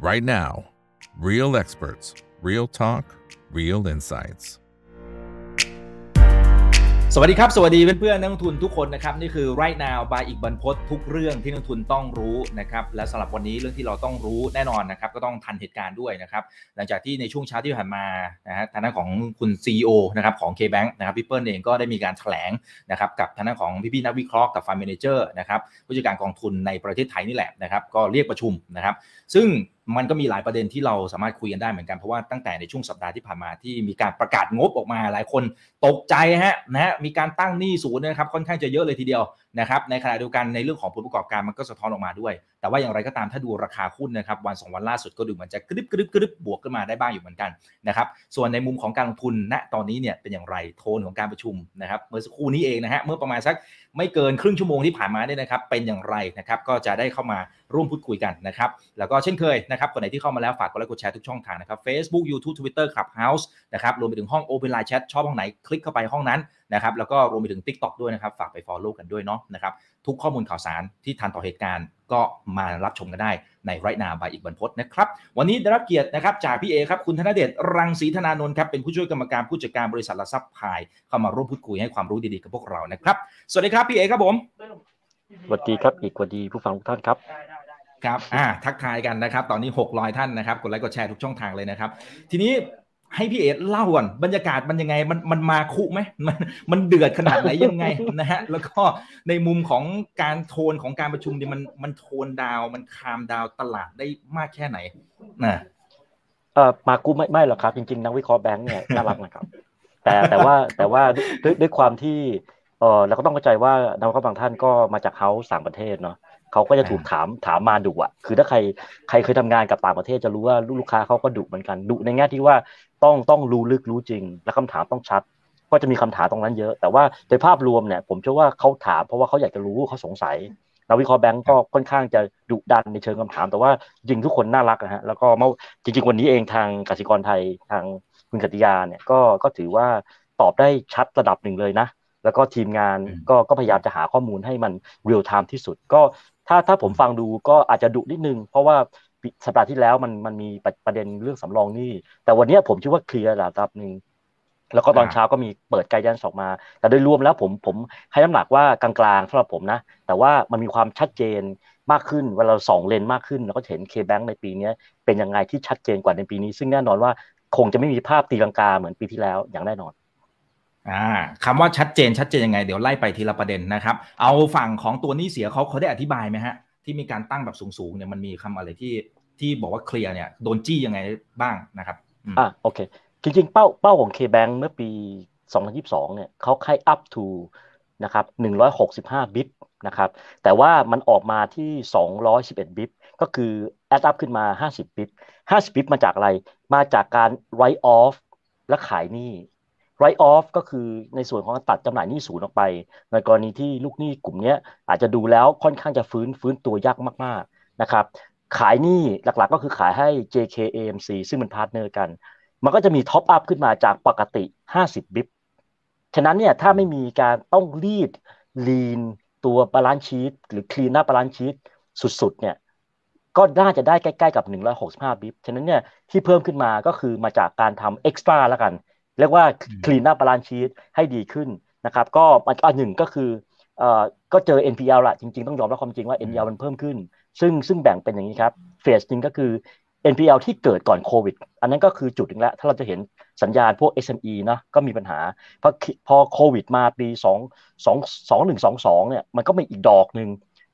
right now. Real experts, real talk, real insights. สวัสดีครับ สวัสดีเพื่อนๆนักลงทุนทุกคนนะครับ นี่คือ right now by อีกบรรพททุกเรื่องที่นักลงทุนต้องรู้นะครับ และสำหรับวันนี้เรื่องที่เราต้องรู้แน่นอนนะครับ ก็ต้องทันเหตุการณ์ด้วยนะครับ หลังจากที่ในช่วงเช้าที่ผ่านมานะฮะทางด้านของคุณ CEO นะครับของ K-Bank นะครับพี่เปิ้ลเองก็ได้มีการแถลงนะครับกับทางด้านของพี่ๆนักวิเคราะห์กับ Fund Manager นะครับผู้จัดการกองทุนในประเทศไทยนี่แหละนะครับ ก็เรียกประชุมนะครับ ซึ่ง มันก็มีหลายประเด็นที่เราสามารถคุยกันได้เหมือนกันเพราะว่าตั้งแต่ในช่วงสัปดาห์ที่ผ่านมาที่มีการประกาศงบออกมาหลายคนตกใจฮะนะฮะมีการตั้งหนี้ศูนย์นะครับค่อนข้างจะเยอะเลยทีเดียวนะครับในขณะเดียวกันในเรื่องของผลประกอบการมันก็สะท้อนออกมาด้วย แต่ว่าอย่างไรก็ตามถ้าดูราคาหุ้นนะครับวันสองวันล่าสุดก็ดูเหมือนจะกริบกริบกริบบวกขึ้นมาได้บ้างอยู่เหมือนกันนะครับส่วนในมุมของการลงทุนณตอนนี้เนี่ยเป็นอย่างไรโทนของการประชุมนะครับเมื่อสักครู่นี้เองนะฮะเมื่อประมาณสักไม่เกินครึ่งชั่วโมงที่ผ่านมาเนี่ยนะครับเป็นอย่างไรนะครับก็จะได้เข้ามาร่วมพูดคุยกันนะครับแล้วก็เช่นเคยนะครับคนไหนที่เข้ามาแล้วฝากกดไลค์กดแชร์ทุกช่องทางนะครับ Facebook YouTube Twitter Clubhouse นะครับรวมไปถึงห้อง Open Line Chat ชอบห้องไหนคลิกเข้าไปห้องนั้น นะครับแล้วก็รวมไปถึง TikTok ด้วยนะครับ ฝากไป Follow กันด้วยเนาะนะครับทุกข้อมูลข่าวสารที่ทันต่อเหตุการณ์ ก็มารับชมกันได้ในไรนาบายอีกบรรพศนะครับ วันนี้ได้รับเกียรตินะครับจากพี่เอครับคุณธนเดชรังสีธนานนท์ครับเป็นผู้ช่วยกรรมการผู้จัดการบริษัทละซับพายเข้ามาร่วมพูดคุยให้ความรู้ดีๆกับพวกเรานะครับสวัสดีครับพี่เอครับผมสวัสดีครับอีกสวัสดีผู้ฟังทุกท่านครับครับอ่าทักทายกันนะครับ ตอนนี้ 600 ท่านนะครับกดไลค์กดแชร์ทุกช่องทางเลยนะครับ ทีนี้ ให้พี่เอ๋เล่าก่อนบรรยากาศมันยังไง มันมันมาคุไหมมันมันเดือดขนาดไหนยังไงนะฮะแล้วก็ในมุมของการโทนของการประชุมเนี่ยมันมันโทนดาวมันคามดาวตลาดได้มากแค่ไหนนะเออมาคุไม่ไม่หรอกครับ จริงๆนักวิเคราะห์แบงก์เนี่ยน่ารักนะครับ แต่แต่ว่าแต่ว่าด้วยด้วยความที่เออเราก็ต้องเข้าใจว่านักวิเคราะห์บางท่านก็มาจากเฮาส์ต่างประเทศเนาะ เขาก็จะถูกถามถามมาดุอะ คือถ้าใครใครเคยทำงานกับต่างประเทศจะรู้ว่าลูกค้าเขาก็ดุเหมือนกันดุในแง่ที่ว่าต้องต้องรู้ลึกรู้จริง และคำถามต้องชัด ก็จะมีคำถามตรงนั้นเยอะ แต่ว่าโดยภาพรวมเนี่ยผมเชื่อว่าเขาถามเพราะว่าเขาอยากจะรู้เขาสงสัยนักวิเคราะห์แบงก์ก็ค่อนข้างจะดุดันในเชิงคำถาม แต่ว่าจริงทุกคนน่ารักนะฮะแล้วก็เมื่อจริง ๆ วันนี้เองทางกสิกรไทยทางคุณกติยาเนี่ยก็ก็ถือว่าตอบได้ชัดระดับหนึ่งเลยนะแล้วก็ทีมงานก็ก็พยายามจะหาข้อมูลให้มันเรียลไทม์ที่สุด ก็ ถ้าถ้าผมฟังดูก็อาจจะดุนิดนึง เพราะว่าสัปดาห์ที่แล้วมันมันมีประเด็นเรื่องสำรองนี่แต่วันนี้ผมคิดว่าเคลียร์ระดับหนึ่งแล้วก็ตอนเช้าก็มีเปิดไกด์ยันออกมา แต่โดยรวมแล้วผมผมให้น้ำหนักว่ากลางๆสำหรับผมนะ แต่ว่ามันมีความชัดเจนมากขึ้นเวลาสองเลนมากขึ้นแล้วก็เห็นเคแบงในปีนี้เป็นยังไงที่ชัดเจนกว่าในปีนี้ ซึ่งแน่นอนว่าคงจะไม่มีภาพตีลังกาเหมือนปีที่แล้วอย่างแน่นอนอ่า คำว่าชัดเจนชัดเจนยังไง เดี๋ยวไล่ไปทีละประเด็นนะครับ เอาฝั่งของตัวนี้เสียเขาเขาได้อธิบายไหมฮะ ที่มีการตั้งแบบสูงๆเนี่ยมันมีคำอะไรที่ที่บอกว่าเคลียร์เนี่ยโดนจี้ยังไงบ้างนะครับอ่าโอเค จริงๆ เป้าเป้าของ K-Bank เมื่อปี 2022 เนี่ยเขาให้ up to นะครับ165 บิตนะครับ แต่ว่ามันออกมาที่ 211 บิต ก็คือ add up ขึ้นมา 50 บิต 50 บิตมาจากอะไร มาจากการ write off และขายหนี้ write off ก็คือในส่วนของการตัดจำหน่ายหนี้ศูนย์ออกไป ในกรณีที่ลูกหนี้กลุ่มนี้อาจจะดูแล้วค่อนข้างจะฟื้นฟื้นตัวยากมากๆนะครับขายหนี้หลักๆก็คือขายให้ JKAMC ซึ่งเป็น partner กัน มันก็จะมี top up ขึ้นมาจากปกติ 50 bip ฉะนั้นเนี่ยถ้าไม่มีการต้อง re-clean ตัว balance sheet หรือ clean หน้า balance sheet สุดๆเนี่ยก็น่าจะได้ใกล้ๆกับ 165 bip ฉะนั้นเนี่ยที่เพิ่มขึ้นมาก็คือมาจากการทำ extra แล้วกัน เรียกว่า clean หน้า balance sheet ให้ดีขึ้นนะครับ ก็อันหนึ่งก็คือเอ่อก็เจอ NPL ละจริงๆ ต้องยอมรับความจริงว่า NPL มันเพิ่มขึ้น ซึ่งซึ่งแบ่งเป็นอย่างนี้ครับเฟสหนึ่งก็คือ NPL ที่เกิดก่อนโควิด อันนั้นก็คือจุดหนึ่งแล้วถ้าเราจะเห็นสัญญาณพวก SME นะก็มีปัญหาพอพอโควิดมาปี 2 2 2 1 2 2เนี่ยมันก็มีอีกดอกหนึ่ง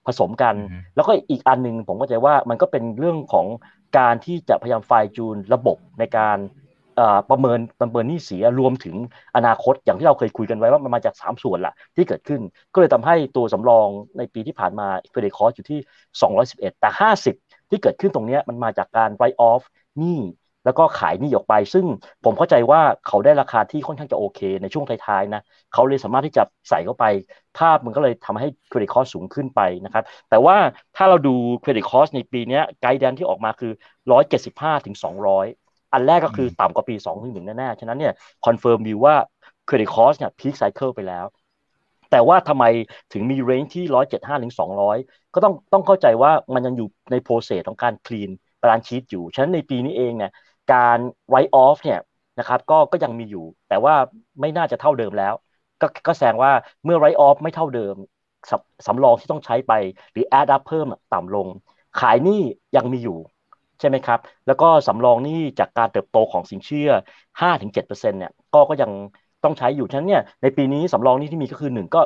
ผสมกัน แล้วก็อีกอันหนึ่งผมก็จะว่ามันก็เป็นเรื่องของการที่จะพยายามไฟจูนระบบในการ ประเมินประเมินหนี้เสียรวมถึงอนาคตอย่างที่เราเคยคุยกันไว้ว่ามันมาจาก 3 ส่วนละที่เกิดขึ้นก็เลยทำให้ตัวสำรองในปีที่ผ่านมา credit cost อยู่ที่ 211 แต่ 50 ที่เกิดขึ้นตรงนี้มันมาจากการ write off หนี้แล้วก็ขายหนี้ออกไป ซึ่งผมเข้าใจว่าเขาได้ราคาที่ค่อนข้างจะโอเค ในช่วงท้ายๆนะเขาเลยสามารถที่จะใส่เข้าไป ภาพมันก็เลยทำให้ credit cost สูงขึ้นไปนะครับ แต่ว่าถ้าเราดู credit cost ในปีนี้ guidance ที่ออกมาคือ 175ถึง200 อันแรกก็คือต่ำกว่า211 แน่ๆ ฉะนั้นเนี่ย confirm view ว่า credit cost เนี่ย peak cycle ไปแล้ว แต่ว่าทำไมถึงมี range ที่175ถึง200ก็ต้องต้องเข้าใจว่ามันยังอยู่ใน process ของการ clean balance sheet อยู่ ฉะนั้นในปีนี้เองเนี่ยการ write off เนี่ยนะครับก็ก็ยังมีอยู่ แต่ว่าไม่น่าจะเท่าเดิมแล้ว ก็ก็แสดงว่าเมื่อ write off ไม่เท่าเดิมสสำรองที่ต้องใช้ไปหรือ add up เพิ่มต่ำลง ขายหนี้ยังมีอยู่ ใช่ไหมครับ แล้วก็สำรองนี้จากการเติบโตของสินเชื่อ 5-7%เนี่ยก็ก็ยังต้องใช้อยู่ฉะนั้นเนี่ยในปีนี้สำรองนี้ที่มีก็คือ 1 ก็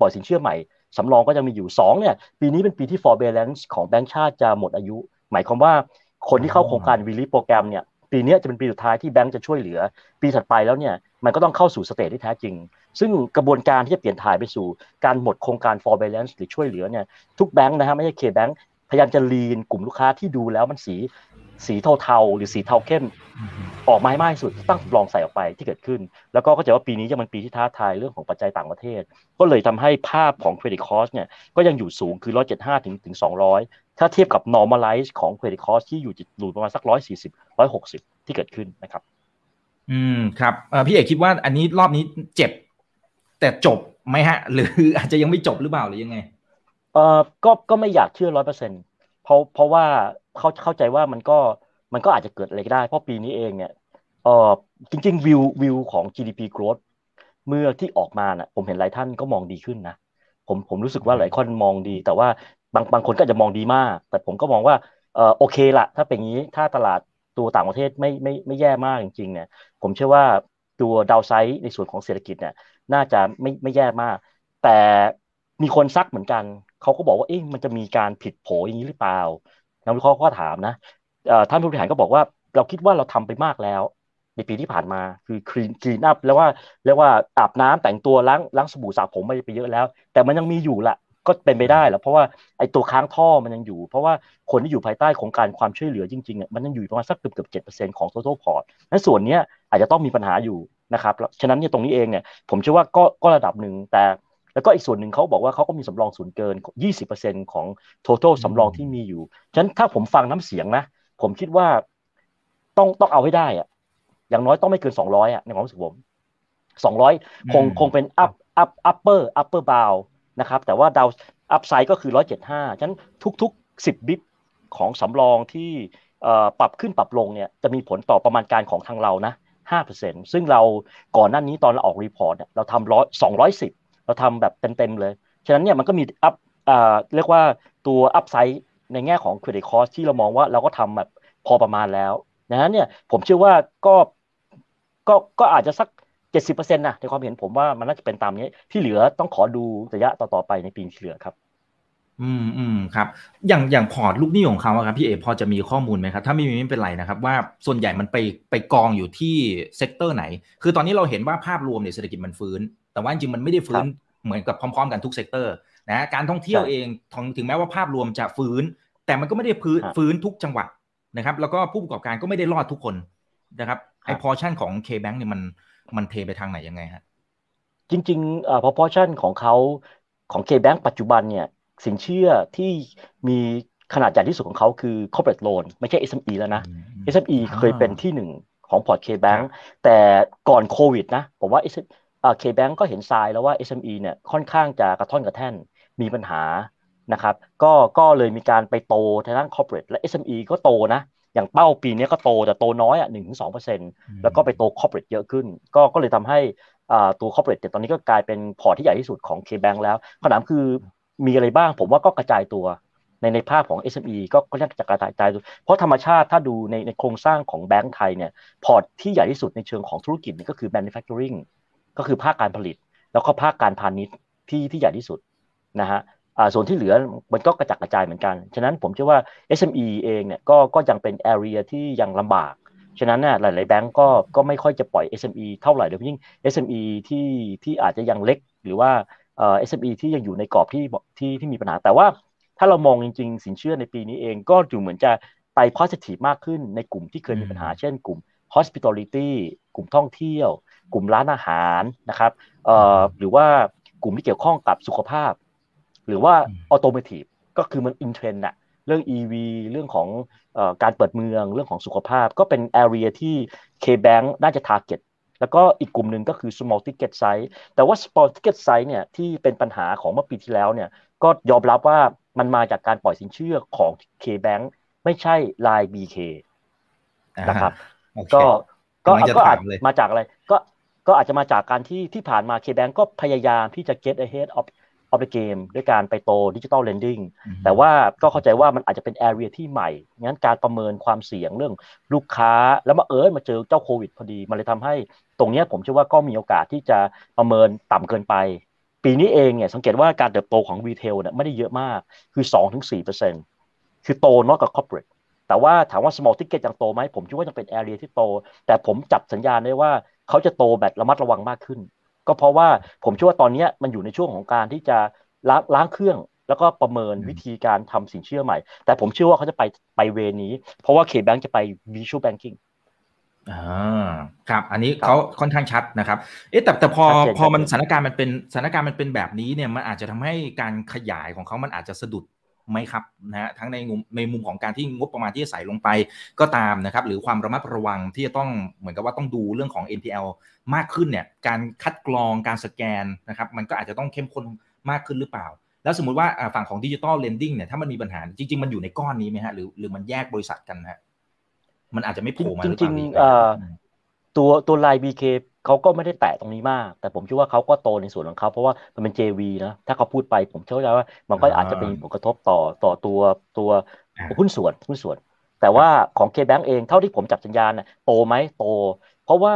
ปล่อยสินเชื่อใหม่สำรองก็จะมีอยู่ 2 เนี่ย ปีนี้เป็นปีที่ forbearance ของแบงก์ชาติจะหมดอายุ หมายความว่าคนที่เข้าโครงการ relief โปรแกรมเนี่ยปีนี้จะเป็นปีสุดท้ายที่แบงก์จะช่วยเหลือ ปีถัดไปแล้วเนี่ยมันก็ต้องเข้าสู่สเตจที่แท้จริง ซึ่งกระบวนการที่จะเปลี่ยนถ่ายไปสู่การหมดโครงการ forbearance หรือช่วยเหลือเนี่ยทุกแบงก์นะฮะไม่ใช่เคแบงก์ พยายามจะลีนกลุ่มลูกค้าที่ดูแล้วมันสีสีเทาๆหรือสีเทาเข้มออกมาให้มากที่สุดตั้งลองใส่ออกไปที่เกิดขึ้น แล้วก็ก็จะว่าปีนี้จะเป็นปีที่ท้าทายเรื่องของปัจจัยต่างประเทศ ก็เลยทำให้ภาพของ credit cost เนี่ยก็ยังอยู่สูงคือ 175 ถึงถึง 200 ถ้าเทียบกับ normalize ของ credit cost ที่อยู่อยู่ประมาณสัก 140 160 ที่เกิดขึ้นนะครับ อืมครับพี่เอกคิดว่าอันนี้รอบนี้เจ็บ แต่จบไหมฮะ หรืออาจจะยังไม่จบหรือเปล่าหรือยังไง เออก็ก็ไม่อยากเชื่อร้อยเปอร์เซ็นเพราะเพราะว่าเขาเข้าใจว่ามันก็มันก็อาจจะเกิดอะไรก็ได้ เพราะปีนี้เองเนี่ยเออจริงๆวิววิวของ GDP growth เมื่อที่ออกมาน่ะผมเห็นหลายท่านก็มองดีขึ้นนะผมผมรู้สึกว่าหลายคนมองดี แต่ว่าบางบางคนก็จะมองดีมาก แต่ผมก็มองว่าเออโอเคละถ้าเป็นงี้ถ้าตลาดตัวต่างประเทศไม่ไม่ไม่แย่มากจริงๆเนี่ยผมเชื่อว่าตัวดาวไซด์ในส่วนของเศรษฐกิจเนี่ยน่าจะไม่ไม่แย่มาก แต่มีคนซักเหมือนกัน เขาก็บอกว่าเอ๊ะมันจะมีการผิดโผอย่างนี้หรือเปล่านักวิเคราะห์ก็ถามนะท่านผู้บริหารก็บอกว่าเราคิดว่าเราทำไปมากแล้ว ในปีที่ผ่านมาคือคลีนคลีนอัพแล้วว่าเรียกว่าอาบน้ำแต่งตัวล้างล้างสบู่สระผมไม่ไปเยอะแล้ว แต่มันยังมีอยู่ละก็เป็นไปได้แหละเพราะว่าไอ้ตัวค้างท่อมันยังอยู่ เพราะว่าคนที่อยู่ภายใต้ของการความช่วยเหลือจริงๆอะมันยังอยู่ประมาณสักเกือบเกือบเจ็ดเปอร์เซ็นต์ของ total port นั้นส่วนนี้อาจจะต้องมีปัญหาอยู่นะครับฉะนั้นเนี่ยตรงนี้เองเนี่ยผมเชื่อว่าก็ก็ระดับหนึ่งแต่ แล้วก็อีกส่วนหนึ่งเขาบอกว่าเขาก็มีสำรองศูนย์เกิน 20%ของ total สำรองที่มีอยู่ฉะนั้นถ้าผมฟังน้ำเสียงนะ ผมคิดว่าต้องต้องเอาให้ได้อะอย่างน้อยต้องไม่เกิน 200อะในความรู้สึกผม200 คงคงเป็น up up upper upper bound นะครับ แต่ว่าดาว up side ก็คือ 175 ฉะนั้นทุก ๆ 10 bip ของสำรองที่ปรับขึ้นปรับลงเนี่ยจะมีผลต่อประมาณการของทางเรานะ5%ซึ่งเราก่อนหน้านี้ตอนเราออก report เนี่ยเราทำร้อยสองร้อยสิบ เราทำแบบเต็มๆเลย ฉะนั้นเนี่ยมันก็มี up เรียกว่าตัว upside ในแง่ของ credit cost ที่เรามองว่าเราก็ทำแบบพอประมาณแล้วนะฮะเนี่ยผมเชื่อว่าก็ก็ก็อาจจะสักเจ็ดสิบเปอร์เซ็นต์นะในความเห็นผมว่ามันน่าจะเป็นตามนี้ ที่เหลือต้องขอดูระยะต่อๆไปในปีที่เหลือครับ อืมอืมครับ อย่างอย่างพอร์ตลูกหนี้ของเขาครับพี่เอพอจะมีข้อมูลไหมครับ ถ้าไม่มีไม่เป็นไรนะครับ ว่าส่วนใหญ่มันไปไปกองอยู่ที่ sector ไหน คือตอนนี้เราเห็นว่าภาพรวมเนี่ยเศรษฐกิจมันฟื้น แต่ว่าจริงมันไม่ได้ฟื้นเหมือนกับพร้อม ๆ กันทุก sector นะการท่องเที่ยวเองถึงแม้ว่าภาพรวมจะฟื้น แต่มันก็ไม่ได้ฟื้นฟื้นทุกจังหวัดนะครับ แล้วก็ผู้ประกอบการก็ไม่ได้รอดทุกคนนะครับไอ้พอชั่นของ K-Bank เนี่ยมันมันเทไปทางไหนยังไงฮะจริงๆอ่าพอชั่นของเขาของ K-Bank ปัจจุบันเนี่ยสินเชื่อที่มีขนาดใหญ่ที่สุดของเขาคือ corporate loan ไม่ใช่ SME แล้วนะ SME เคยเป็นที่หนึ่งของพอร์ต K-Bank แต่ก่อนโควิดนะผมว่า เคแบงก็เห็นทรายแล้วว่า SME เนี่ยค่อนข้างจะกระท่อนกระแท่นมีปัญหานะครับก็ก็เลยมีการไปโตทางด้าน corporate และ SME ก็โตนะ อย่างเป้าปีนี้ก็โตแต่โตน้อยอะหนึ่งถึงสองเปอร์เซ็นต์แล้วก็ไปโต corporate เยอะขึ้น ก็ก็เลยทำให้ตัว corporate เนี่ยตอนนี้ก็กลายเป็นพอร์ตที่ใหญ่ที่สุดของ KBank แล้วคำถามคือมีอะไรบ้างผมว่าก็กระจายตัวในในภาพของ SME ก็ก็ยังจะกระจายตัวเพราะธรรมชาติถ้าดูในในโครงสร้างของแบงก์ไทยเนี่ยพอร์ตที่ใหญ่ที่สุดในเชิงของธุรกิจนี่ก็คือ manufacturing ก็คือภาคการผลิต แล้วก็ภาคการพาณิชย์ที่ที่ใหญ่ที่สุดนะฮะส่วนที่เหลือมันก็กระจัดกระจายเหมือนกัน ฉะนั้นผมเชื่อว่า SME เองเนี่ยก็ก็ยังเป็น area ที่ยังลำบาก ฉะนั้นเนี่ยหลาย ๆ แบงก์ก็ก็ไม่ค่อยจะปล่อย SME เท่าไหร่โดยเฉพาะยิ่ง SME ที่ที่อาจจะยังเล็กหรือว่าเอ่อ SME ที่ยังอยู่ในกรอบที่ที่ที่มีปัญหา แต่ว่าถ้าเรามองจริง ๆ สินเชื่อในปีนี้เองก็ดูเหมือนจะไป positive มากขึ้นในกลุ่มที่เคยมีปัญหา เช่นกลุ่ม hospitality กลุ่มท่องเที่ยว กลุ่มร้านอาหารนะครับเอ่อหรือว่ากลุ่มที่เกี่ยวข้องกับสุขภาพ หรือว่าออโตเมทีฟก็คือมันอินเทรนด์อะเรื่อง EV เรื่องของอการเปิดเมืองเรื่องของสุขภาพ ก็เป็น area ที่ K-Bank น่าจะ target แล้วก็อีกกลุ่มหนึ่งก็คือ small ticket size แต่ว่า small ticket size เนี่ยที่เป็นปัญหาของเมื่อปีที่แล้วเนี่ยก็ยอมรับว่ามันมาจากการปล่อยสินเชื่อของ K-Bank ไม่ใช่ Line BK นะครับโอเคก็ก็กำลังจะก็อาจถามเลยมาจากอะไร ก็ก็อาจจะมาจากการที่ที่ผ่านมา KBank ก็พยายามที่จะ get ahead of of the game ด้วยการไปโตดิจิ t a ล lending อืมแต่ว่าก็เข้าใจว่ามันอาจจะเป็น area ที่ใหม่ งั้นการประเมินความเสี่ยงเรื่องลูกค้า แล้วมาเอิญมาเจอเจ้าโควิดพอดี มันเลยทำให้ตรงเนี้ยผมเชื่อว่าก็มีโอกาสที่จะประเมินต่ำเกินไป ปีนี้เองเนี่ยสังเกตว่าการเติบโตของรีเทลเนี่ยไม่ได้เยอะมากคือ2-4%คือโตน้อยกว่า corporate แต่ว่าถามว่า small ticket ยังโตไหมผมคิดว่ายังเป็น area ที่โต แต่ผมจับสัญญาณได้ว่า เขาจะโตแบบระมัดระวังมากขึ้น ก็เพราะว่าผมเชื่อว่าตอนเนี้ยมันอยู่ในช่วงของการที่จะล้างล้างเครื่อง แล้วก็ประเมินอืมวิธีการทำสินเชื่อใหม่ แต่ผมเชื่อว่าเขาจะไปไปเวนี้ เพราะว่า KBank จะไป visual banking อ่าครับอันนี้ครับเขาค่อนข้างชัดนะครับ เอ๊ะแต่แต่พอชัดเจนพอมันชัดเจนสถานการณ์มันเป็นสถานการณ์มันเป็นแบบนี้เนี่ยมันอาจจะทำให้การขยายของเขามันอาจจะสะดุด ไหมครับนะฮะทั้งในมุมในมุมของการที่งบประมาณที่จะใส่ลงไปก็ตามนะครับ หรือความระมัดระวังที่จะต้องเหมือนกับว่าต้องดูเรื่องของ NPL มากขึ้นเนี่ยการคัดกรองการสแกนนะครับ มันก็อาจจะต้องเข้มข้นมากขึ้นหรือเปล่า แล้วสมมุติว่าอ่าฝั่งของดิจิ t a ลเลนดิ้งเนี่ยถ้ามันมีปัญหาจริง ๆ มันอยู่ในก้อนนี้ไหมฮะหรือหรือมันแยกบริษัทกันฮะมันอาจจะไม่โผล่มาหรือเปจริล่างๆหรือยังไงเอ่ออืมตัวตัวไลน์ BK เขาก็ไม่ได้แตะตรงนี้มาก แต่ผมคิดว่าเขาก็โตในส่วนของเขาเพราะว่ามันเป็น JV นะถ้าเขาพูดไปผมเชื่อว่ามันก็อ่าอาจจะเป็นผลกระทบต่อต่อตัวตัวอ่าหุ้นส่วนหุ้นส่วน แต่ว่าของ KBank เองเท่าที่ผมจับสัญญาณน่ะโตไหมโต เพราะว่า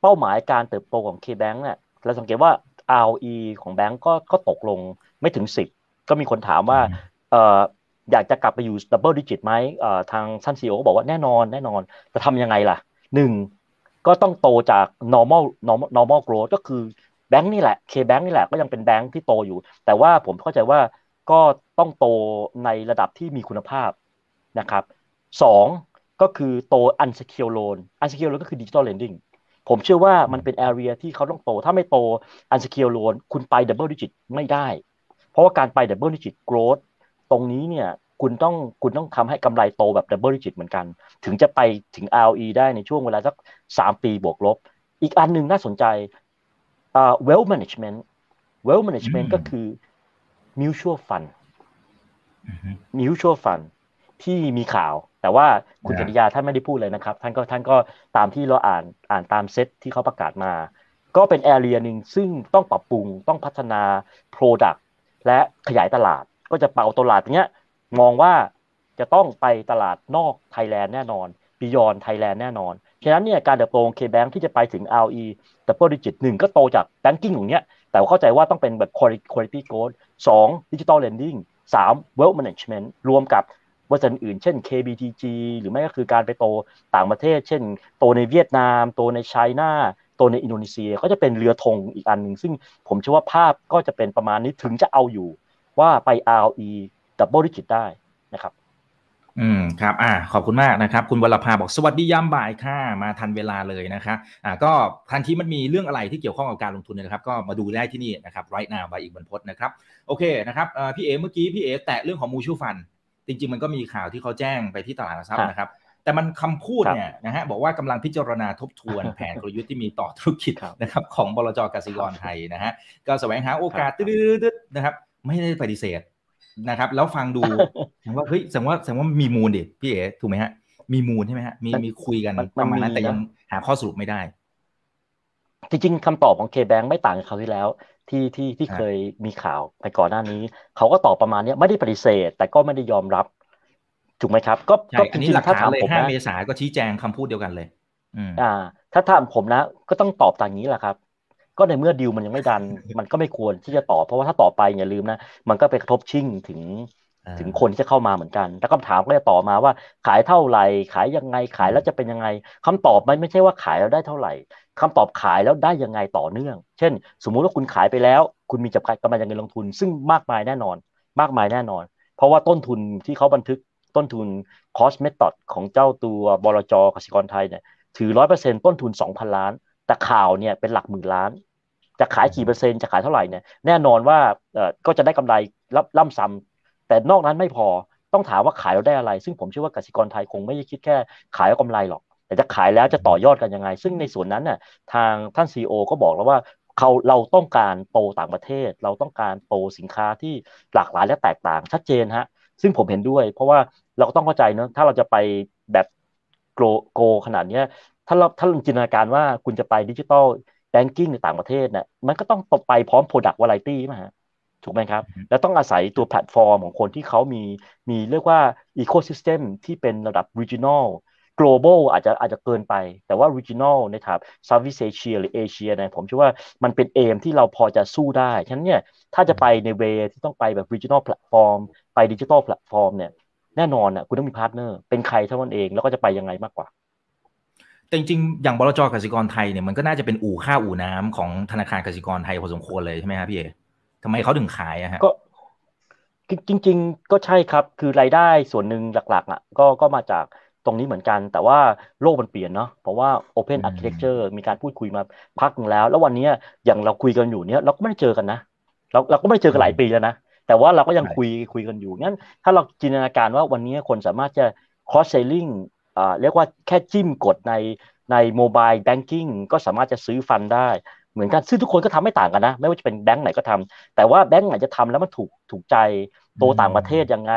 เป้าหมายการเติบโตของ KBank เนี่ยเราสังเกตว่า ROE ของแบงก์ก็ก็ตกลงไม่ถึง 10 ก็มีคนถามว่าเอ่ออยากจะกลับไปอยู่ double digit ไหมเอ่อทางท่าน CEO ก็บอกว่าแน่นอนแน่นอนจะทำยังไงล่ะหนึ่ง ก็ต้องโตจาก normal normal normal growth ก็คือแบงค์นี่แหละ KBank นี่แหละก็ยังเป็นแบงค์ที่โตอยู่ แต่ว่าผมเข้าใจว่าก็ต้องโตในระดับที่มีคุณภาพนะครับสองก็คือโต unsecured loan unsecured loan ก็คือ digital lending ผมเชื่อว่ามันเป็น area ที่เขาต้องโต ถ้าไม่โต unsecured loan คุณไป double digit ไม่ได้ เพราะว่าการไป double digit growth ตรงนี้เนี่ย คุณต้องคุณต้องทำให้กำไรโตแบบ double digit เหมือนกัน ถึงจะไปถึง ROE ได้ในช่วงเวลาสักสามปีบวกลบ อีกอันหนึ่งน่าสนใจอ่า wealth management wealth management อืมก็คือ mutual fund อือฮึ mutual fund ที่มีข่าว แต่ว่าคุณอ่าจริยาท่านไม่ได้พูดเลยนะครับ ท่านก็ท่านก็ตามที่เราอ่านอ่านตามเซตที่เขาประกาศมา ก็เป็นแอเรียหนึ่งซึ่งต้องปรับปรุงต้องพัฒนา Product และขยายตลาดก็จะเป่าตลาดเนี้ย มองว่าจะต้องไปตลาดนอกไทยแลนด์แน่นอน Beyond Thailand แน่นอน ฉะนั้นเนี่ยการเติบโตของ KBank ที่จะไปถึง ROE double digit หนึ่งก็โตจาก banking อย่างเนี้ย แต่เข้าใจว่าต้องเป็นแบบ quality quality growth สอง digital lending สาม wealth management รวมกับบริษัทอื่นเช่น KBTG หรือไม่ก็คือการไปโตต่างประเทศ เช่น โตในเวียดนาม โตใน China โตในอินโดนีเซียก็จะเป็นเรือธงอีกอันหนึ่งซึ่งผมเชื่อว่าภาพก็จะเป็นประมาณนี้ถึงจะเอาอยู่ว่าไป ROE double digit ได้นะครับ อืมครับ อ่า ขอบคุณมากนะครับ คุณวรภาบอกสวัสดียามบ่ายค่ะ มาทันเวลาเลยนะครับอ่า ก็ทันทีมันมีเรื่องอะไรที่เกี่ยวข้องกับการลงทุนเนยนะครับ ก็มาดูได้ที่นี่นะครับ right now บายอีกบรรพตนะครับ โอเคนะครับเอ่อพี่เอเมื่อกี้พี่เอแตะเรื่องของ mutual fund จริง ๆ มันก็มีข่าวที่เขาแจ้งไปที่ตลาดหลักทรัพย์นะครับแต่มันคำพูดครับเนี่ยนะฮะบอกว่ากำลังพิจารณาทบทวนแผนกลยุทธ์ที่มีต่อธุรกิจครับนะครับของบลจกสิกรไทยนะฮะก็แสวงหาโอกาสครับตืดๆๆนะครับไม่ได้ปฏิเสธ นะครับ แล้วฟังดูแสดงว่าเฮ้ยแสดงว่าแสดงว่ามีมูลดิพี่เอ๋ถูกไหมฮะ มีมูลใช่ไหมฮะมีมันมีคุยกันมันประมาณนั้นมันมีแต่ยังนะหาข้อสรุปไม่ได้ จริงๆคำตอบของ KBank ไม่ต่างจากคราวที่แล้ว ที่ที่ที่ครับเคยมีข่าวไปก่อนหน้านี้ เขาก็ตอบประมาณเนี้ยไม่ได้ปฏิเสธ แต่ก็ไม่ได้ยอมรับถูกไหมครับ ก็ใช่ก็อันจนี้ริงหลักๆถ้าฐานถามเลยผมห้านะเมษาก็ชี้แจงคำพูดเดียวกันเลยอืมอ่า ถ้าถามผมนะ ก็ต้องตอบตามนี้แหละครับ ก็ในเมื่อดีลมันยังไม่ดัน มันก็ไม่ควรที่จะตอบเพราะว่าถ้าต่อไปอย่าลืมนะ มันก็ไปกระทบชิ่งถึงอ่าถึงคนที่จะเข้ามาเหมือนกัน แล้วคำถามก็จะต่อมาว่า ขายเท่าไหร่ ขายยังไง ขายแล้วจะเป็นยังไงคำตอบมันไม่ใช่ว่าขายแล้วได้เท่าไหร่คำตอบขายแล้วได้ยังไงต่อเนื่อง เช่น สมมุติว่าคุณขายไปแล้ว คุณมีจับกำไรจากเงินลงทุน ซึ่งมากมายแน่นอน มากมายแน่นอน เพราะว่าต้นทุนที่เขาบันทึกต้นทุน cost method ของเจ้าตัวบลจกสิกรไทยเนี่ย ถือร้อยเปอร์เซ็นต้นทุนสองพันล้าน แต่ข่าวเนี่ยเป็นหลักหมื่นล้าน จะขายกี่เปอร์เซ็นต์จะขายเท่าไหร่เนี่ยแน่นอนว่าเอ่อก็จะได้กำไรรับล่ำซ้ำแต่นอกนั้นไม่พอต้องถามว่าขายแล้วได้อะไร ซึ่งผมเชื่อว่ากสิกรไทยคงไม่ได้คิดแค่ขายเอากำไรหรอก แต่จะขายแล้วจะต่อยอดกันยังไง ซึ่งในส่วนนั้นน่ะทางท่านซีอก็บอกแล้วว่าเขาเราต้องการโตต่างประเทศ เราต้องการโตสินค้าที่หลากหลายและแตกต่างชัดเจนฮะซึ่งผมเห็นด้วย เพราะว่าเราก็ต้องเข้าใจเนะถ้าเราจะไปแบบโกโกขนาดเนี้ยถ้าเราถ้าเราจินตนาการว่าคุณจะไป digital banking ในต่างประเทศเนี่ยมันก็ต้องไปพร้อม Product Variety มาฮะถูกไหมครับ แล้วต้องอาศัยตัวแพลตฟอร์มของคนที่เขามีมีเรียกว่า Ecosystem ที่เป็นระดับ Regional global อาจจะอาจจะเกินไป แต่ว่า regional ในแถบ Southeast Asia หรือเอเชียเนี่ยผมเชื่อว่ามันเป็นเกมที่เราพอจะสู้ได้ ฉะนั้นเนี่ยถ้าจะไปในเวที่ต้องไปแบบ regional platform ไป digital platform เนี่ยแน่นอนอะคุณต้องมี partner เป็นใครเท่านั้นเอง แล้วก็จะไปยังไงมากกว่า แต่จริงๆอย่างบลจกสิกรไทยเนี่ยมันก็น่าจะเป็นอู่ข้าวอู่น้ำของธนาคารกสิกรไทยพอสมควรเลยใช่ไหมครับพี่เอทำไมเขาถึงขายอะฮะก็จริง ๆ ก็ใช่ครับ คือรายได้ส่วนหนึ่งหลักๆอะก็ก็มาจากตรงนี้เหมือนกัน แต่ว่าโลกมันเปลี่ยนเนาะเพราะว่า Open Architecture มีการพูดคุยมาพักนึงแล้ว แล้ววันนี้อย่างเราคุยกันอยู่เนี้ยเราก็ไม่ได้เจอกันนะเราเราก็ไม่ได้เจอกันหลายปีแล้วนะแต่ว่าเราก็ยังคุยคุยกันอยู่งั้นถ้าเราจินตนาการว่าวันนี้คนสามารถจะ cross selling อ่า เรียกว่าแค่จิ้มกดในในโมบายแบงกิ้งก็สามารถจะซื้อฟันได้เหมือนกันซึ่งทุกคนก็ทำไม่ต่างกันนะ ไม่ว่าจะเป็นแบงก์ไหนก็ทำแต่ว่าแบงก์ไหนจะทำแล้วมันถูกถูกใจโตต่างประเทศยังไง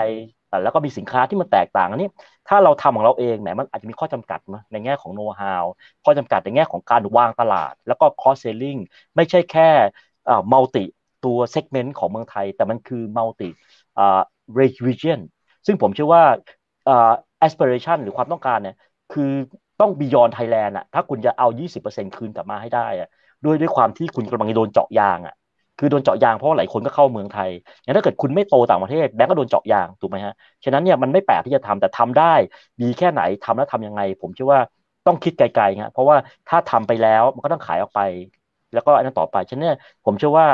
แล้วก็มีสินค้าที่มันแตกต่างอันนี้ ถ้าเราทำของเราเองแหมมันอาจจะมีข้อจำกัดนะในแง่ของโน้ตฮาวข้อจำกัดในแง่ของการวางตลาด แล้วก็ cross selling ไม่ใช่แค่อ่า multi ตัว segment ของเมืองไทย แต่มันคือ multi อ่า region ซึ่งผมเชื่อว่า aspiration หรือความต้องการเนี่ยคือต้อง beyond Thailand อะถ้าคุณจะเอา 20%คืนกลับมาให้ได้อะด้วยด้วยความที่คุณกำลังโดนเจาะยางอะคือโดนเจาะยางเพราะหลายคนก็เข้าเมืองไทยงั้นถ้าเกิดคุณไม่โตต่างประเทศแบงก์ก็โดนเจาะยางถูกไหมฮะ ฉะนั้นเนี่ยมันไม่แปลกที่จะทำแต่ทำได้ดีแค่ไหนทำแล้วทำยังไง ผมเชื่อว่าต้องคิดไกลๆฮะเพราะว่าถ้าทำไปแล้วมันก็ต้องขายออกไป แล้วก็อันนั้นต่อไป ฉะนั้นผมเชื่อว่า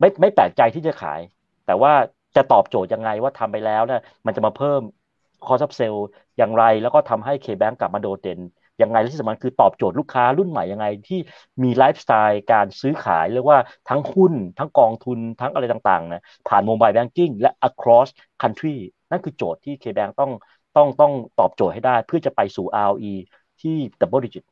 ไม่ไม่แปลกใจที่จะขาย แต่ว่าจะตอบโจทย์ยังไงว่าทำไปแล้วเนี่ยมันจะมาเพิ่ม คอร์ซับเซลอย่างไร แล้วก็ทำให้เคแบงกลับมาโดดเด่นยังไงและที่สำคัญคือตอบโจทย์ลูกค้ารุ่นใหม่ยังไง ที่มีไลฟ์สไตล์การซื้อขายเรียกว่าทั้งหุ้น ทั้งกองทุนทั้งอะไรต่างๆนะผ่านโมบายแบงกิ้งและ across country นั่นคือโจทย์ที่ KBank ต้องต้องต้องตอบโจทย์ให้ได้ เพื่อจะไปสู่ ROE ที่ double digit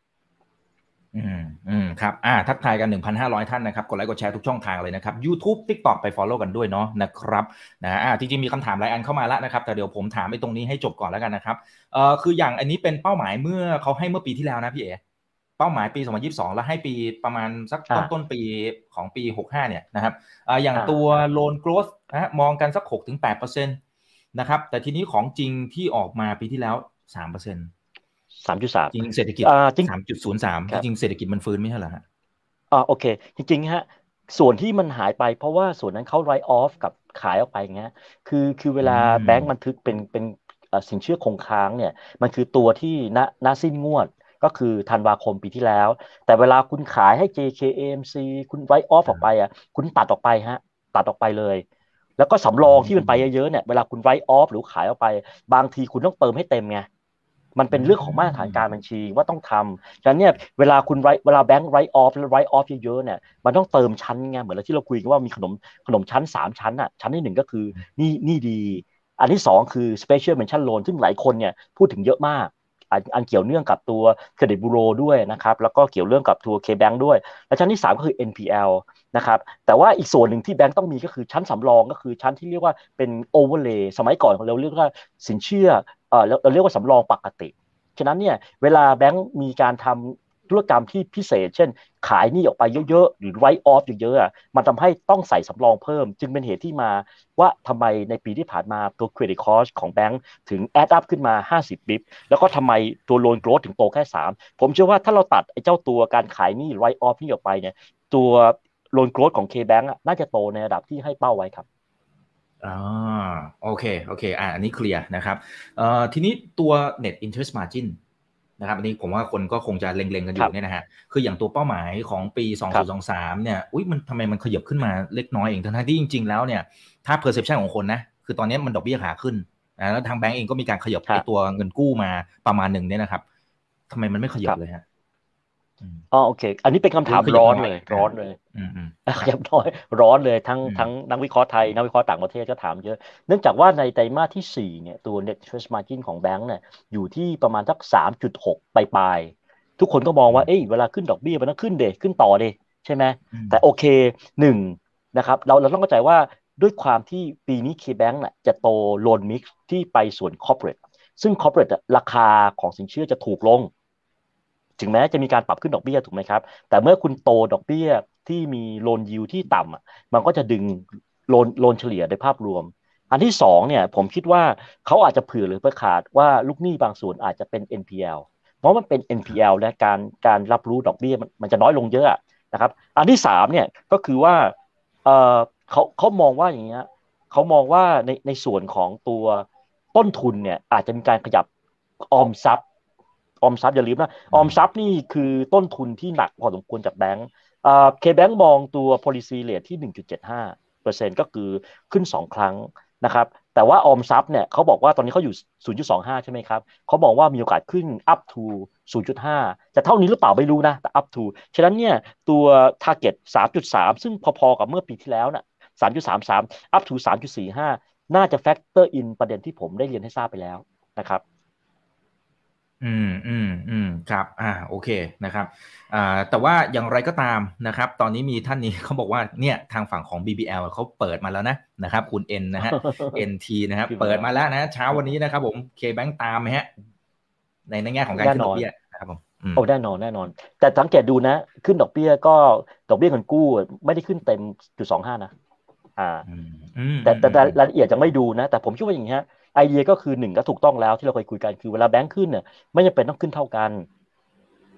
อืมอืมครับอ่าทักทายกัน 1,500 ท่านนะครับ กดไลค์กดแชร์ทุกช่องทางเลยนะครับ YouTube TikTok ไป Follow กันด้วยเนาะนะครับนะอ่าจริงๆมีคำถามหลายอันเข้ามาแล้วนะครับ แต่เดี๋ยวผมถามไอ้ตรงนี้ให้จบก่อนแล้วกันนะครับเอ่อคืออย่างอันนี้เป็นเป้าหมายเมื่อเขาให้เมื่อปีที่แล้วนะพี่เอ๋เป้าหมายปี 2022 แล้วให้ปีประมาณสักต้นต้นปีของปี 65 เนี่ยนะครับอ่าอย่างตัวโลนโกรสนะมองกันสัก 6-8%นะครับแต่ทีนี้ของจริงที่ออกมาปีที่แล้ว 3% สามจุดสามจริงเศรษฐกิจสามจุดศูนย์สามจริงเศรษฐกิจมันฟื้นไม่ใช่เหรอฮะอ่าโอเค จริงๆฮะส่วนที่มันหายไปเพราะว่าส่วนนั้นเขาไรออฟกับขายออกไปเงี้ยคือคือเวลาแบงก์บันทึกเป็นเป็นสินเชื่อคงค้างเนี่ยมันคือตัวที่ณณสิ้นงวดก็คือธันวาคมปีที่แล้ว แต่เวลาคุณขายให้ JKMC คุณไรออฟออกไปอะคุณตัดออกไปฮะตัดออกไปเลย แล้วก็สำรองที่มันไปเยอะๆเนี่ยเวลาคุณไรออฟหรือขายออกไป บางทีคุณต้องเติมให้เต็มไง มันเป็นเรื่องของมาตรฐานการบัญชีว่าต้องทำฉะนั้นเนี่ยเวลาคุณไรเวลาแบงค์ไรออฟและไรออฟเยอะๆเนี่ยมันต้องเติมชั้นไงเหมือนที่เราคุยกันว่ามีขนมขนมชั้น 3 ชั้นอะชั้นที่หนึ่งก็คือหนี้หนี้ดี อันที่ 2 คือ special mention loan ซึ่งหลายคนเนี่ยพูดถึงเยอะมากอันเกี่ยวเนื่องกับตัวเครดิตบูโรด้วยนะครับแล้วก็เกี่ยวเนื่องกับตัว K-Bank ด้วย และชั้นที่ 3 ก็คือ NPL นะครับแต่ว่าอีกส่วนหนึ่งที่แบงก์ต้องมีก็คือชั้นสำรองก็คือชั้นที่เรียกว่าเป็น overlay สมัยก่อนเราเรียกว่าสินเชื่อเออเราเรียกว่าสำรองปกติ ฉะนั้นเนี่ยเวลาแบงก์มีการทำธุรกรรมที่พิเศษ เช่น ขายหนี้ออกไปเยอะๆ หรือ write off เยอะๆ มันทำให้ต้องใส่สำรองเพิ่ม จึงเป็นเหตุที่มาว่าทำไมในปีที่ผ่านมาตัว credit cost ของแบงก์ถึง add up ขึ้นมา 50 bip แล้วก็ทำไมตัว loan growth ถึงโตแค่ 3 ผมเชื่อว่าถ้าเราตัดไอ้เจ้าตัวการขายหนี้ write off หนี้ออกไปเนี่ยตัว loan growth ของ K-Bank น่าจะโตในระดับที่ให้เป้าไว้ครับอ่าโอเคโอเคอ่าอันนี้เคลียร์นะครับเอ่อทีนี้ตัว net interest margin นะครับอันนี้ผมว่าคนก็คงจะเล็งๆกันอยู่เนี่ยนะฮะคืออย่างตัวเป้าหมายของปี 2023 เนี่ยอุ้ยมันทำไมมันขยับขึ้นมาเล็กน้อยเองทั้งที่จริง ๆ แล้วเนี่ยถ้า perception ของคนนะคือตอนนี้มันดอกเบี้ยขาขึ้นนะแล้วทางแบงก์เองก็มีการขยับตัวเงินกู้มาประมาณหนึ่งเนี่ยนะครับทำไมมันไม่ขยับเลยฮะ อ๋อโอเค อันนี้เป็นคำถามร้อนเลย ร้อนเลยขยับน้อย ร้อนเลยทั้งทั้งนักวิเคราะห์ไทยนักวิเคราะห์ต่างประเทศก็ถามเยอะ เนื่องจากว่าในไตรมาสที่ 4 เนี่ยตัว net interest margin ของแบงก์เนี่ยอยู่ที่ประมาณสัก 3.6 ปลายปลายทุกคนก็มองว่าเอ้ยเวลาขึ้นดอกเบี้ยมันต้องขึ้นเดขึ้นต่อเดใช่ไหมแต่โอเคหนึ่งนะครับเราเราต้องเข้าใจว่าด้วยความที่ปีนี้ KBank น่ะจะโตโลนมิกซ์ที่ไปส่วน corporate ซึ่ง corporate ราคาของสินเชื่อจะถูกลง ถึงแม้จะมีการปรับขึ้นดอกเบี้ยถูกไหมครับ แต่เมื่อคุณโตดอกเบี้ยที่มีโลนยิวที่ต่ำมันก็จะดึงโลนโลนเฉลี่ยโดยภาพรวม อันที่สองเนี่ยผมคิดว่าเขาอาจจะเผื่อหรือประขาดว่าลูกหนี้บางส่วนอาจจะเป็น NPL เพราะมันเป็น NPL และการการรับรู้ดอกเบี้ยมันจะน้อยลงเยอะนะครับ อันที่สามเนี่ยก็คือว่าเออเขาเขามองว่าอย่างเงี้ยเขามองว่าในในส่วนของตัวต้นทุนเนี่ยอาจจะมีการขยับออมทรัพย์ ออมทรัพย์อย่าลืมนะออมทรัพย์นี่คือต้นทุนที่หนักพอสมควรจากแบงก์เคแบงก์มองตัว policy rate ที่ 1.75เปอร์เซ็นต์ก็คือขึ้น 2 ครั้งนะครับแต่ว่าออมทรัพย์เนี่ยเขาบอกว่าตอนนี้เขาอยู่ 0.25 ใช่ไหมครับเขาบอกว่ามีโอกาสขึ้น up to 0.5 จะเท่านี้หรือเปล่าไม่รู้นะ แต่ up to ฉะนั้นเนี่ยตัว target 3.3 ซึ่งพอๆกับเมื่อปีที่แล้วนะ3.33 up to 3.45 น่าจะ factor in ประเด็นที่ผมได้เรียนให้ทราบไปแล้วนะครับ อืมอืมอืมครับ อ่าโอเคนะครับอ่าแต่ว่าอย่างไรก็ตามนะครับ ตอนนี้มีท่านนี้เขาบอกว่าเนี่ยทางฝั่งของ BBL เขาเปิดมาแล้วนะนะครับ คุณ N นะฮะ NT นะครับเปิดมาแล้วนะ เช้าวันนี้นะครับ ผม K-Bank ตามไหมฮะ ในในแง่ของการขึ้นดอกเบี้ยนะครับผมโอ้แน่นอนแน่นอน แต่สังเกตดูนะ ขึ้นดอกเบี้ยก็ดอกเบี้ยเงินกู้ไม่ได้ขึ้นเต็มจุดสองห้านะ อ่า แต่แต่รายละเอียดจะไม่ดูนะ แต่ผมคิดว่าอย่างนี้ฮะไอเดียก็คือหนึ่งก็ถูกต้องแล้วที่เราเคยคุยกันคือเวลาแบงค์ขึ้นเนี่ยไม่จำเป็นต้องขึ้นเท่ากัน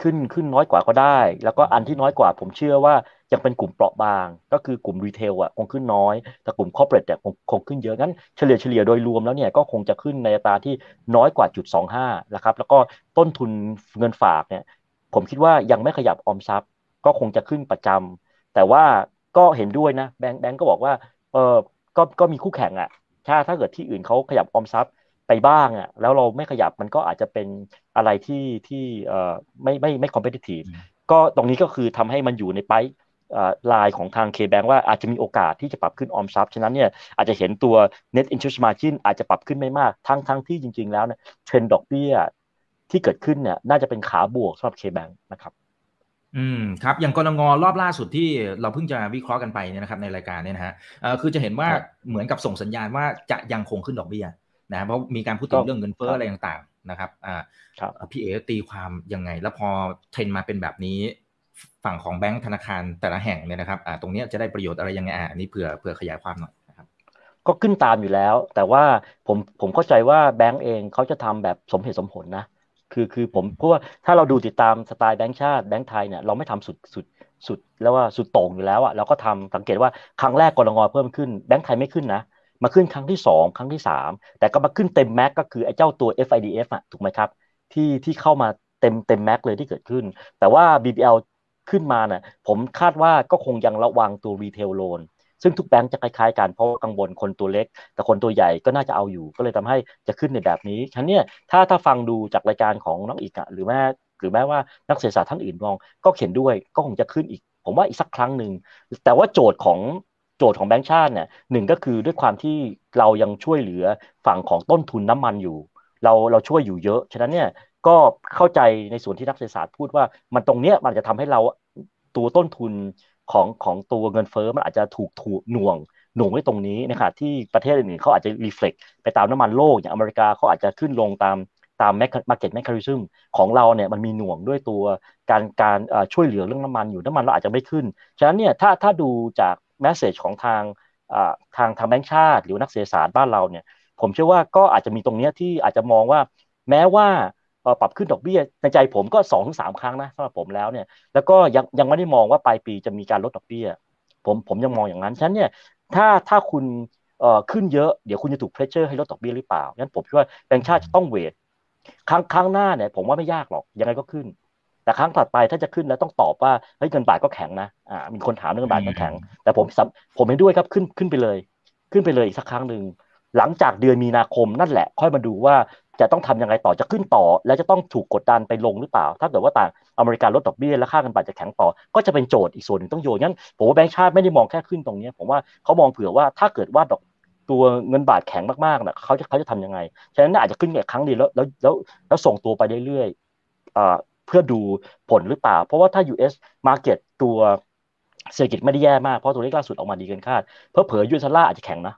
ขึ้นขึ้นน้อยกว่าก็ได้ แล้วก็อันที่น้อยกว่า ผมเชื่อว่ายังเป็นกลุ่มเปราะบาง ก็คือกลุ่ม retail อะคงขึ้นน้อย แต่กลุ่ม corporate เนี่ยคงคงขึ้นเยอะงั้นเฉลี่ยเฉลี่ยโดยรวมแล้วเนี่ยก็คงจะขึ้นในอัตราที่น้อยกว่าจุดสองห้านะครับแล้วก็ต้นทุนเงินฝากเนี่ยผมคิดว่ายังไม่ขยับออมทรัพย์ ก็คงจะขึ้นประจำแต่ว่าก็เห็นด้วยนะแบงค์แบงค์ก็บอกว่าเออ ก็ก็มีคู่แข่งอะถ้าถ้าเกิดที่อื่นเขาขยับออมทรัพย์ไปบ้างอะแล้วเราไม่ขยับมันก็อาจจะเป็นอะไรที่ที่เอ่อไม่ไม่ไม่ competitive ก็ตรงนี้ก็คือทำให้มันอยู่ใน pipeline ของทาง K-Bank ว่าอาจจะมีโอกาสที่จะปรับขึ้นออมทรัพย์ฉะนั้นเนี่ยอาจจะเห็นตัว net interest margin อาจจะปรับขึ้นไม่มากทั้งทั้งที่จริง ๆ แล้วเนี่ยเทรนด์ดอกเบี้ยที่เกิดขึ้นเนี่ยน่าจะเป็นขาบวกสำหรับ K-Bank นะครับ อืมครับอย่างกนงรอบล่าสุดที่เราเพิ่งจะวิเคราะห์กันไปเนี่ยนะครับในรายการเนี่ยนะฮะเอ่อคือจะเห็นว่าเหมือนกับส่งสัญญาณว่าจะยังคงขึ้นดอกเบี้ยนะเพราะมีการพูดถึงเรื่องเงินเฟ้ออะไรต่างๆนะครับอ่าพี่เอ๋ตีความยังไง แล้วพอเทรนมาเป็นแบบนี้ฝั่งของแบงก์ธนาคารแต่ละแห่งเนี่ยนะครับอ่าตรงนี้จะได้ประโยชน์อะไรยังไงอ่านี้เผื่อเผื่อขยายความหน่อยนะครับก็ขึ้นตามอยู่แล้ว แต่ว่าผมผมเข้าใจว่าแบงก์เองเขาจะทำแบบสมเหตุสมผลนะ คือคือผมเพราะว่าถ้าเราดูติดตามสไตล์แบงก์ชาติแบงก์ไทยเนี่ยเราไม่ทำสุดสุดสุดแล้วว่าสุดโต่งอยู่แล้วอะเราก็ทำสังเกตว่าครั้งแรกกนงเพิ่มขึ้นแบงก์ไทยไม่ขึ้นนะมาขึ้นครั้งที่ 2 ครั้งที่ 3 แต่ก็มาขึ้นเต็ม max ก็คือไอ้เจ้าตัว FIDF อะถูกไหมครับ ที่ที่เข้ามาเต็มเต็ม max เลยที่เกิดขึ้น แต่ว่า BBL ขึ้นมาน่ะผมคาดว่าก็คงยังระวังตัว retail loan ซึ่งทุกแบงก์จะคล้ายๆกันเพราะกังวลคนตัวเล็ก แต่คนตัวใหญ่ก็น่าจะเอาอยู่ ก็เลยทำให้จะขึ้นในแบบนี้ฉะนั้นเนี่ยถ้าถ้าฟังดูจากรายการของน้องอีกหรือแม้หรือแม้ว่านักเศรษฐศาสตร์ท่านอื่นมอง ก็เขียนด้วยก็คงจะขึ้นอีก ผมว่าอีกสักครั้งหนึ่งแต่ว่าโจทย์ของโจทย์ของแบงก์ชาติเนี่ยหนึ่งก็คือด้วยความที่เรายังช่วยเหลือฝั่งของต้นทุนน้ำมันอยู่ เราเราช่วยอยู่เยอะ ฉะนั้นเนี่ยก็เข้าใจในส่วนที่นักเศรษฐศาสตร์พูดว่ามันตรงเนี้ยมันจะทำให้เราตัวต้นทุน ของของตัวเงินเฟ้อมันอาจจะถูกถูกหน่วงหน่วงไว้ตรงนี้นะครับที่ประเทศอื่นเขาอาจจะรีเฟล็กไปตามน้ำมันโลกอย่างอเมริกาเขาอาจจะขึ้นลงตามตาม market mechanism ของเราเนี่ยมันมีหน่วงด้วยตัวการการช่วยเหลือเรื่องน้ำมันอยู่น้ำมันเราอาจจะไม่ขึ้น ฉะนั้นเนี่ยถ้าถ้าดูจาก message ของทางทางทางแบงค์ชาติ หรือนักเศรษฐศาสตร์บ้านเราเนี่ยผมเชื่อว่าก็อาจจะมีตรงนี้ที่อาจจะมองว่าแม้ว่า ปรับขึ้นดอกเบี้ยในใจผมก็สองถึงสามครั้งนะสำหรับผมแล้วเนี่ยแล้วก็ยังยังไม่ได้มองว่าปลายปีจะมีการลดดอกเบี้ย ผมผมยังมองอย่างนั้นฉะนั้นเนี่ยถ้าถ้าคุณเอ่อขึ้นเยอะเดี๋ยวคุณจะถูกเพรสเชอร์ให้ลดดอกเบี้ยหรือเปล่างั้นผมคิดว่าแบงค์ชาติจะต้องเวทครั้งครั้งหน้าเนี่ยผมว่าไม่ยากหรอกยังไงก็ขึ้น แต่ครั้งถัดไปถ้าจะขึ้นแล้วต้องตอบว่าเฮ้ยเงินบาทก็แข็งนะอ่ามีคนถามเรื่องเงินบาทก็แข็ง แต่ผมผมเห็นด้วยครับขึ้นขึ้นไปเลย ขึ้นไปเลยอีกสักครั้งหนึ่งหลังจากเดือนมีนาคมนั่นแหละ ค่อยมาดูว่า จะต้องทํำยังไงต่อจะขึ้นต่อ แล้วจะต้องถูกกดดันไปลงหรือเปล่า ถ้าเกิดว่าต่างอเมริกาลดดอกเบี้ยและค่าเงินบาทจะแข็งต่อ ก็จะเป็นโจทย์อีกส่วนหนึ่งต้องโยนงั้นผมว่าแบงก์ชาติไม่ได้มองแค่ขึ้นตรงนี้ผมว่าเขามองเผื่อว่าถ้าเกิดว่าดอกตัวเงินบาทแข็งมากๆนะเขาจะเขาจะทำยังไง ฉะนั้นอาจจะขึ้นแค่ครั้งเดียวแล้วแล้วแล้วแล้วส่งตัวไปเรื่อยๆเพื่อดูผลหรือเปล่า เพราะว่าถ้า US Market ตัวเศรษฐกิจไม่ได้แย่มาก เพราะตัวเลขล่าสุดออกมาดีเกินคาด เพอเผยยูซาร่าอาจจะแข็งนะ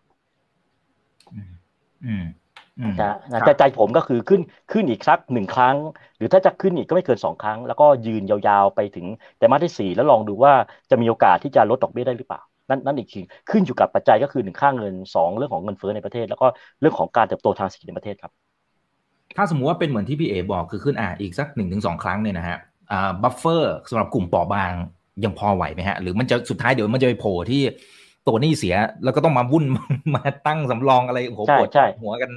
นะแต่ใจผมก็คือขึ้นขึ้นอีกสักหนึ่งครั้ง หรือถ้าจะขึ้นอีกก็ไม่เกินสองครั้ง แล้วก็ยืนยาวๆไปถึงไตรมาสที่สี่แล้วลองดูว่าจะมีโอกาสที่จะลดดอกเบี้ยได้หรือเปล่า นั่นนั่นอีกทีขึ้นอยู่กับปัจจัยก็คือหนึ่งค่าเงินสองเรื่องของเงินเฟ้อในประเทศ แล้วก็เรื่องของการเติบโตทางเศรษฐกิจในประเทศครับ ถ้าสมมุติว่าเป็นเหมือนที่พี่เอบอกคือขึ้นอ่าอีกสักหนึ่งถึงสองครั้งเนี่ยนะฮะอ่า buffer สำหรับกลุ่มเปราะบางยังพอไหวไหมฮะหรือมันจะสุดท้ายเดี๋ยวมันจะไปโผล่ที่ ตัวหนี้เสีย แล้วก็ต้องมาวุ่นมาตั้งสำรองอะไรโอ้โหปวดหัวกัน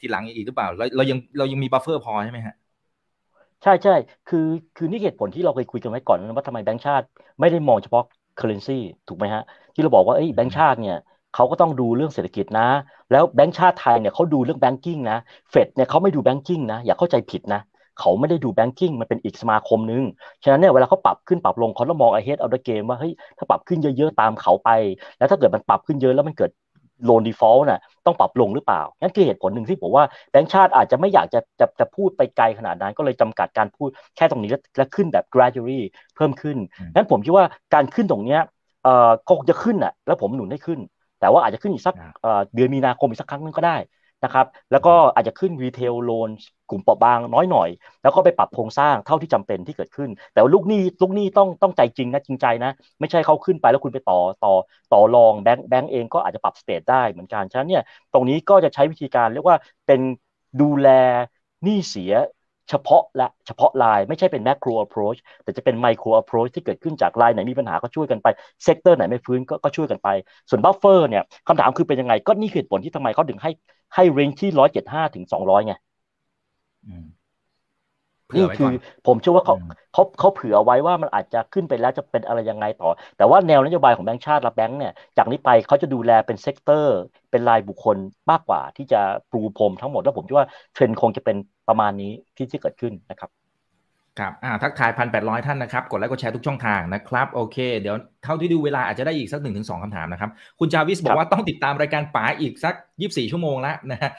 ทีหลังอีกหรือเปล่าเราเรายังเรายังมี buffer พอใช่ไหมฮะใช่ใช่คือคือนี่เหตุผลที่เราเคยคุยกันไว้ก่อนนะว่าทำไมแบงก์ชาติ ไม่ได้มองเฉพาะ currency ถูกไหมฮะ ที่เราบอกว่าไอ้แบงก์ชาติเนี่ยเขาก็ต้องดูเรื่องเศรษฐกิจนะ แล้วแบงก์ชาติไทยเนี่ยเขาดูเรื่อง banking นะเฟดเนี่ยเขาไม่ดู banking นะอย่าเข้าใจผิดนะ เขาไม่ได้ดู banking มันเป็นอีกสมาคมนึง ฉะนั้นเนี่ยเวลาเขาปรับขึ้นปรับลงเขาต้องมอง ahead of the game ว่าเฮ้ยถ้าปรับขึ้นเยอะๆตามเขาไป แล้วถ้าเกิดมันปรับขึ้นเยอะแล้วมันเกิด loan default น่ะต้องปรับลงหรือเปล่า นั่นคือเหตุผลหนึ่งที่ผมว่าแบงก์ชาติอาจจะไม่อยากจะจะจะพูดไปไกลขนาดนั้น ก็เลยจำกัดการพูดแค่ตรงนี้และขึ้นแบบ gradually เพิ่มขึ้นงั้นผมคิดว่าการขึ้นตรงเนี้ยเอ่อก็คงจะขึ้นอะแล้วผมหนุนให้ขึ้น แต่ว่าอาจจะขึ้นอีกสักเดือนมีนาคมอีกสักครั้งนึงก็ได้ นะครับแล้วก็อาจจะขึ้น retail loan กลุ่มเปราะบางน้อยหน่อย แล้วก็ไปปรับโครงสร้างเท่าที่จำเป็นที่เกิดขึ้น แต่ลูกหนี้ลูกหนี้ต้องต้องใจจริงนะจริงใจนะ ไม่ใช่เขาขึ้นไปแล้วคุณไปต่อต่อต่อรองแบงค์แบงค์เองก็อาจจะปรับ stage ได้เหมือนกันฉะนั้นเนี่ยตรงนี้ก็จะใช้วิธีการเรียกว่าเป็นดูแลหนี้เสีย เฉพาะและเฉพาะรายไม่ใช่เป็น macro approach แต่จะเป็น micro approach ที่เกิดขึ้นจากรายไหนมีปัญหาก็ช่วยกันไป sector ไหนไม่ฟื้นก็ก็ช่วยกันไป ส่วน buffer เนี่ยคำถามคือเป็นยังไง ก็นี่คือผลที่ทำไมเขาถึงให้ให้ range ที่ร้อยเจ็ดห้าถึงสองร้อยไง นี่คือผมเชื่อว่าเขาเขาเขาเผื่อไว้ว่ามันอาจจะขึ้นไปแล้วจะเป็นอะไรยังไงต่อ แต่ว่าแนวนโยบายของแบงก์ชาติและแบงก์เนี่ยจากนี้ไปเขาจะดูแลเป็น sector เป็นรายบุคคลมากกว่าที่จะปูพรมทั้งหมดแล้วผมคิดว่าเทรนด์คงจะเป็นประมาณนี้ที่ที่เกิดขึ้นนะครับครับอ่าทักทายพันแปดร้อยท่านนะครับ กดไลค์กดแชร์ทุกช่องทางนะครับ โอเค เดี๋ยว เท่าที่ดูเวลาอาจจะได้อีกสักหนึ่งถึงสองคำถามนะครับ คุณจาวิสบอกว่าต้องติดตามรายการป๋าอีกสักยี่สิบสี่ชั่วโมงแล้วนะฮะ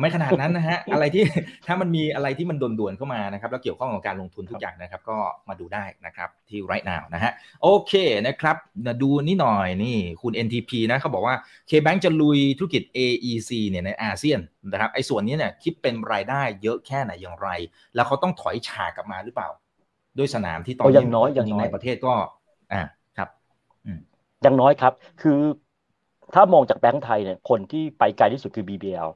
ไม่ขนาดนั้นนะฮะอะไรที่ถ้ามันมีอะไรที่มันด่วนๆเข้ามานะครับแล้วเกี่ยวข้องกับการลงทุนทุกอย่างนะครับ ก็มาดูได้นะครับที่ไร g h t now นะฮะโอเคนะครับดูนี่หน่อยนี่คุณ NTP นะเขาบอกว่า KBank จะลุยธุรกิจ AEC เนี่ยในอาเซียนนะครับไอ้ส่วนนี้เนี่ยคิดเป็นรายได้เยอะแค่ไหนอย่างไร แล้วเขาต้องถอยฉากกลับมาหรือเปล่า ด้วยสนามที่ตอนนี้อย่างน้อยอย่างน้อยในประเทศก็อ่าครับ อย่างน้อยครับ คือถ้ามองจากแบงก์ไทยเนี่ยคนที่ไปไกลที่สุดคือ BBL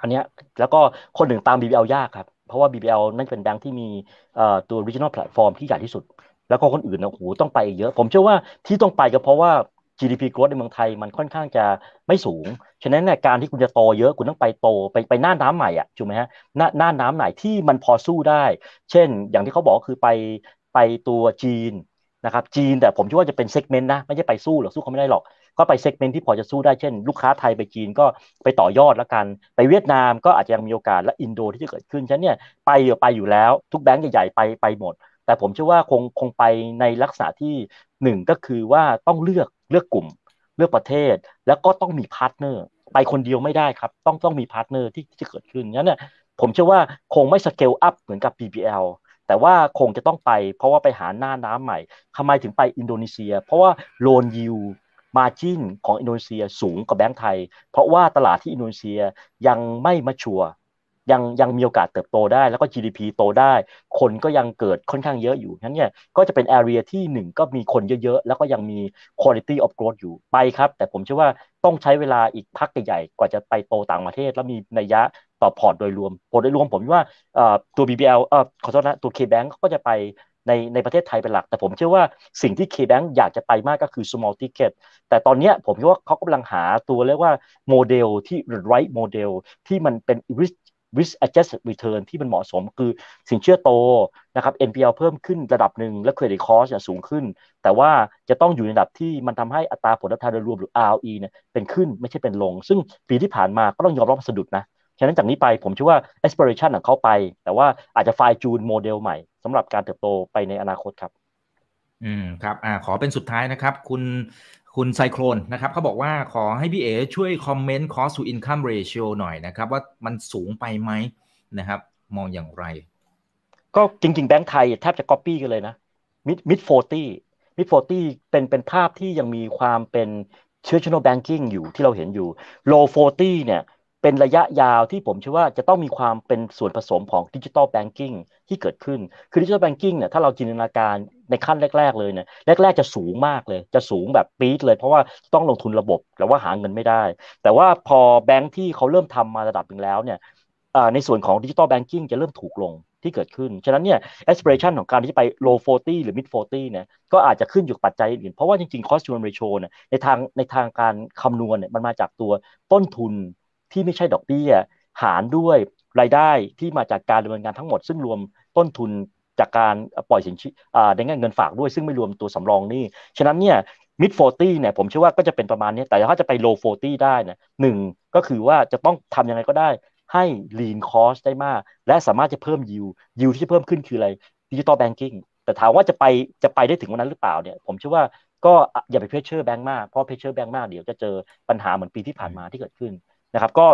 อันเนี้ยแล้วก็คนหนึ่งตาม BBL ยากครับ เพราะว่า BBL นั่นเป็นแบงก์ที่มีตัว regional platform ที่ใหญ่ที่สุด แล้วก็คนอื่นนะโอ้โหต้องไปเยอะ ผมเชื่อว่าที่ต้องไปก็เพราะว่า GDP growth ในเมืองไทยมันค่อนข้างจะไม่สูง ฉะนั้นเนี่ยการที่คุณจะโตเยอะคุณต้องไปโตไปไปหน้าน้ำใหม่อะถูกไหมฮะหน้าหน้าน้ำไหนที่มันพอสู้ได้ เช่น อย่างที่เขาบอกคือไปไปตัวจีน นะครับจีนแต่ผมคิดว่าจะเป็นเซกเมนต์นะ ไม่ใช่ไปสู้หรอกสู้เขาไม่ได้หรอก ก็ไป segment ที่พอจะสู้ได้เช่น ลูกค้าไทยไปจีนก็ไปต่อยอดแล้วกัน ไปเวียดนามก็อาจจะยังมีโอกาสและอินโดที่จะเกิดขึ้นฉะนั้นเนี่ยไปอยู่ไปอยู่แล้วทุกแบงก์ใหญ่ๆไปไปหมด แต่ผมเชื่อว่าคงคงไปในลักษณะที่หนึ่งก็คือว่าต้องเลือกเลือกกลุ่ม เลือกประเทศ แล้วก็ต้องมี partner ไปคนเดียวไม่ได้ครับ ต้องต้องมี partner ที่จะเกิดขึ้นงั้นเนี่ยผมเชื่อว่าคงไม่ scale up เหมือนกับ BBL แต่ว่าคงจะต้องไป เพราะว่าไปหาน่านน้ำใหม่ทำไมถึงไปอินโดนีเซีย เพราะว่า loan yield margin ของอินโดนีเซียสูงกว่าแบงก์ไทย เพราะว่าตลาดที่อินโดนีเซียยังไม่มาชัว ยังยังมีโอกาสเติบโตได้ แล้วก็ GDP โตได้ คนก็ยังเกิดค่อนข้างเยอะอยู่นั้นเนี่ยก็จะเป็น area ที่หนึ่งก็มีคนเยอะๆ แล้วก็ยังมี quality of growth อยู่ไปครับ แต่ผมเชื่อว่าต้องใช้เวลาอีกพักใหญ่ๆกว่าจะไปโตต่างประเทศ แล้วมีนัยยะต่อพอร์ตโดยรวมพอร์ตโดยรวมผมว่าตัว BBL เออขอโทษนะตัว KBank ก็จะไปในในประเทศไทยเป็นหลัก แต่ผมเชื่อว่าสิ่งที่ KBank อยากจะไปมากก็คือ small ticket แต่ตอนนี้ผมคิดว่าเขากำลังหาตัวเรียกว่าโมเดลที่ right โมเดลที่มันเป็น risk risk adjusted return ที่มันเหมาะสมคือสินเชื่อโตนะครับ NPL เพิ่มขึ้นระดับหนึ่งและ credit cost สูงขึ้น แต่ว่าจะต้องอยู่ในระดับที่มันทำให้อัตราผลตอบแทนโดยรวมหรือ ROE เนี่ยเป็นขึ้นไม่ใช่เป็นลง ซึ่งปีที่ผ่านมาก็ต้องยอมรับสะดุดนะฉะนั้นจากนี้ไปผมเชื่อว่า aspiration ของเขาไป แต่ว่าอาจจะ fine tune โมเดลใหม่สำหรับการเติบโตไปในอนาคตครับ อืมครับอ่าขอเป็นสุดท้ายนะครับ คุณ คุณไซโครนนะครับเขาบอกว่าขอให้พี่เอ๋ช่วยคอมเมนต์ cost to income ratio หน่อยนะครับ ว่ามันสูงไปไหมนะครับ มองอย่างไร ก็จริง ๆ แบงก์ไทยแทบจะก๊อปปี้กันเลยนะมิดมิดโฟตี้ mid 40เป็นเป็นภาพที่ยังมีความเป็น traditional banking อยู่ที่เราเห็นอยู่ low 40เนี่ย เป็นระยะยาวที่ผมเชื่อว่าจะต้องมีความเป็นส่วนผสมของดิจิ t a ลแบงกิ้งที่เกิดขึ้น คือดิจิ t a ลแบงกิ้งเนี่ยถ้าเราจินตนาการในขั้นแรก ๆ เลยเนี่ยแรก ๆ จะสูงมากเลย จะสูงแบบปี๊ดเลย เพราะว่าต้องลงทุนระบบแล้วว่าหาเงินไม่ได้ แต่ว่าพอแบงค์ที่เขาเริ่มทำมาระดับหนึ่งแล้วเนี่ยในส่วนของดิจิ t a ลแบงกิ้งจะเริ่มถูกลงที่เกิดขึ้น ฉะนั้นเนี่ย aspiration ของการที่ไป low 40 หรือ mid 40เนี่ย ก็อาจจะขึ้นอยู่ปัจจัยอื่น เพราะว่าจริงๆ cost to income ratio เนี่ย ในทางในทางการคำนวณเนี่ย มันมาจากตัวต้นทุน ที่ไม่ใช่ดอกเบี้ย หารด้วยรายได้ที่มาจากการดำเนินงานทั้งหมด ซึ่งรวมต้นทุนจากการปล่อยสินเชื่อในแง่เงินฝากด้วย ซึ่งไม่รวมตัวสำรองนี่ฉะนั้นเนี่ย mid 40เนี่ยผมเชื่อว่าก็จะเป็นประมาณนี้ แต่ถ้าจะไป low 40ได้นะหนึ่งก็คือว่าจะต้องทำยังไงก็ได้ให้ lean cost ได้มาก และสามารถจะเพิ่ม yield yield ที่จะเพิ่มขึ้นคืออะไร digital banking แต่ถามว่าจะไปจะไปได้ถึงวันนั้นหรือเปล่าเนี่ยผมเชื่อว่าก็อย่าไป pressure แบงค์มากเพราะ pressure แบงค์มากเดี๋ยวจะเจอปัญหาเหมือนปีที่ผ่านมาที่เกิดขึ้น นะครับก็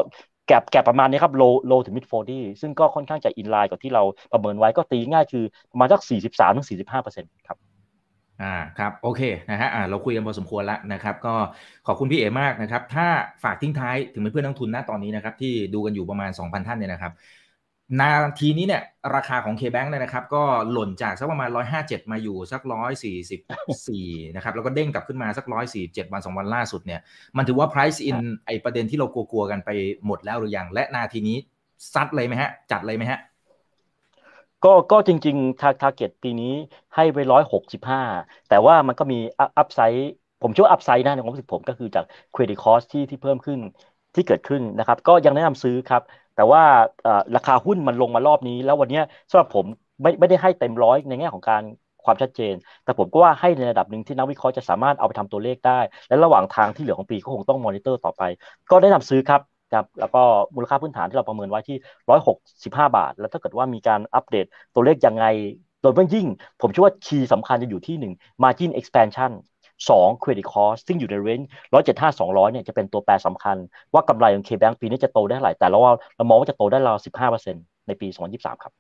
แกลบแกลบประมาณนี้ครับ low low ถึง mid forty ซึ่งก็ค่อนข้างจะ in line กับที่เราประเมินไว้ก็ตีง่ายคือประมาณสัก43ถึง45เปอร์เซ็นต์ครับอ่าครับโอเคนะฮะอ่าเราคุยกันพอสมควรแล้วนะครับ ก็ขอบคุณพี่เอ๋มากนะครับ ถ้าฝากทิ้งท้ายถึงเพื่อนนักลงทุนนะตอนนี้นะครับ ที่ดูกันอยู่ประมาณ 2,000 ท่านเนี่ยนะครับ นาทีนี้เนี่ยราคาของ K-Bank เนี่ยนะครับ ก็หล่นจากสักประมาณ 157 มาอยู่สัก 144 นะครับ แล้วก็เด้งกลับขึ้นมาสัก 147 วัน 2 วันล่าสุดเนี่ย มันถือว่า price in ไอประเด็นที่เรากลัวๆกันไปหมดแล้วหรือยัง และนาทีนี้ซัดเลยไหมฮะ จัดเลยไหมฮะ ก็ก็จริงๆ target ปีนี้ให้ไปร้อยหกสิบห้าแต่ว่ามันก็มี upside ผมเชื่อว่า upside นะในความรู้สึกผมก็คือจาก credit cost ที่ที่เพิ่มขึ้นที่เกิดขึ้นนะครับ ก็ยังแนะนำซื้อครับ แต่ว่าราคาหุ้นมันลงมารอบนี้ แล้ววันนี้สำหรับผมไม่ไม่ได้ให้เต็มร้อยในแง่ของการความชัดเจน แต่ผมก็ว่าให้ในระดับหนึ่งที่นักวิเคราะห์จะสามารถเอาไปทำตัวเลขได้ และระหว่างทางที่เหลือของปีก็คงต้องมอนิเตอร์ต่อไป ก็ได้นำซื้อครับครับแล้วก็มูลค่าพื้นฐานที่เราประเมินไว้ที่ 165 บาท แล้วถ้าเกิดว่ามีการอัปเดตตัวเลขยังไงโดยเพิ่งยิ่ง ผมเชื่อว่าคีย์สำคัญจะอยู่ที่1 margin expansion 2 credit cost ซึ่งอยู่ในเรนจ์175 200เนี่ยจะเป็นตัวแปรสำคัญ ว่ากำไรของ KBank ปีนี้จะโตได้เท่าไหร่แต่เราเรามองว่าจะโตได้ราว15%ในปี 2023 ครับ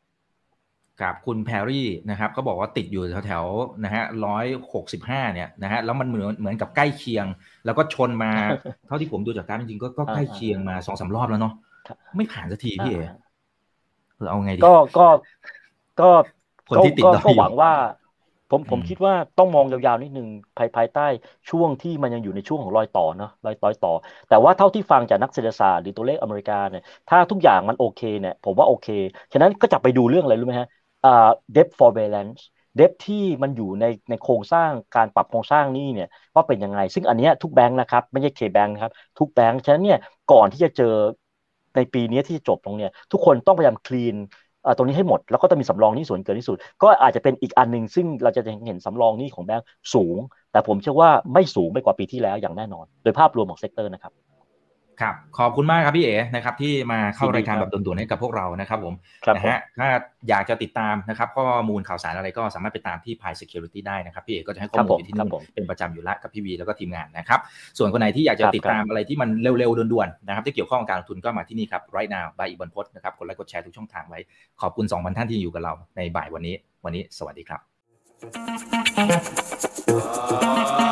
กับคุณแพรรี่นะครับก็บอกว่าติดอยู่แถวๆนะฮะร้อยหกสิบห้าเนี่ยนะฮะแล้วมันเหมือนเหมือนกับใกล้เคียง แล้วก็ชนมา เท่าที่ผมดูจากการจริงๆก็ก็ใกล้เคียงมาสองสารอบแล้วเนาะไม่ผ่านสักทีพี่เอเอาไงดีก็ก็ก็คนที่ติดก็หวังว่า ผมผมคิดว่าต้องมองยาวๆนิดนึงภายภายใต้ช่วงที่มันยังอยู่ในช่วงของรอยต่อเนาะรอยต่อยต่อ แต่ว่าเท่าที่ฟังจากนักเศรษฐศาสตร์หรือตัวเลขอเมริกาเนี่ยถ้าทุกอย่างมันโอเคเนี่ยผมว่าโอเค ฉะนั้นก็จะไปดูเรื่องอะไรรู้ไหมฮะอ่า debt forbearance เดบที่มันอยู่ในในโครงสร้างการปรับโครงสร้างนี้เนี่ยว่าเป็นยังไง ซึ่งอันนี้ทุกแบงค์นะครับ ไม่ใช่เคแบงค์ครับทุกแบงค์ฉะนั้นเนี่ยก่อนที่จะเจอในปีนี้ที่จะจบตรงเนี้ยทุกคนต้องพยายาม clean ตรงนี้ให้หมดแล้วก็จะมีสำรองหนี้ส่วนเกินที่สุด ก็อาจจะเป็นอีกอันหนึ่งซึ่งเราจะเห็นสำรองหนี้ของแบงก์สูง แต่ผมเชื่อว่าไม่สูงไปกว่าปีที่แล้วอย่างแน่นอน โดยภาพรวมของ sector นะครับ ครับขอบคุณมากครับพี่เอ๋นะครับที่มาเข้ารายการแบบด่วนๆให้กับพวกเรานะครับผมนะฮะถ้าอยากจะติดตามนะครับข้อมูลข่าวสารอะไรก็สามารถไปตามที่ Pi Securities ได้นะครับพี่เอ๋ก็จะให้ข้อมูลที่นี่เป็นประจำอยู่แล้วกับพี่วีแล้วก็ทีมงานนะครับส่วนคนไหนที่อยากจะติดตามอะไรที่มันเร็วๆด่วนๆนะครับที่เกี่ยวข้องกับการลงทุนก็มาที่นี่ครับ right now บายอีบันพศนะครับกดไลค์กดแชร์ทุกช่องทางไว้ ขอบคุณ2 0 0ท่านที่อยู่กับเราในบ่ายวันนี้ วันนี้สวัสดีครับ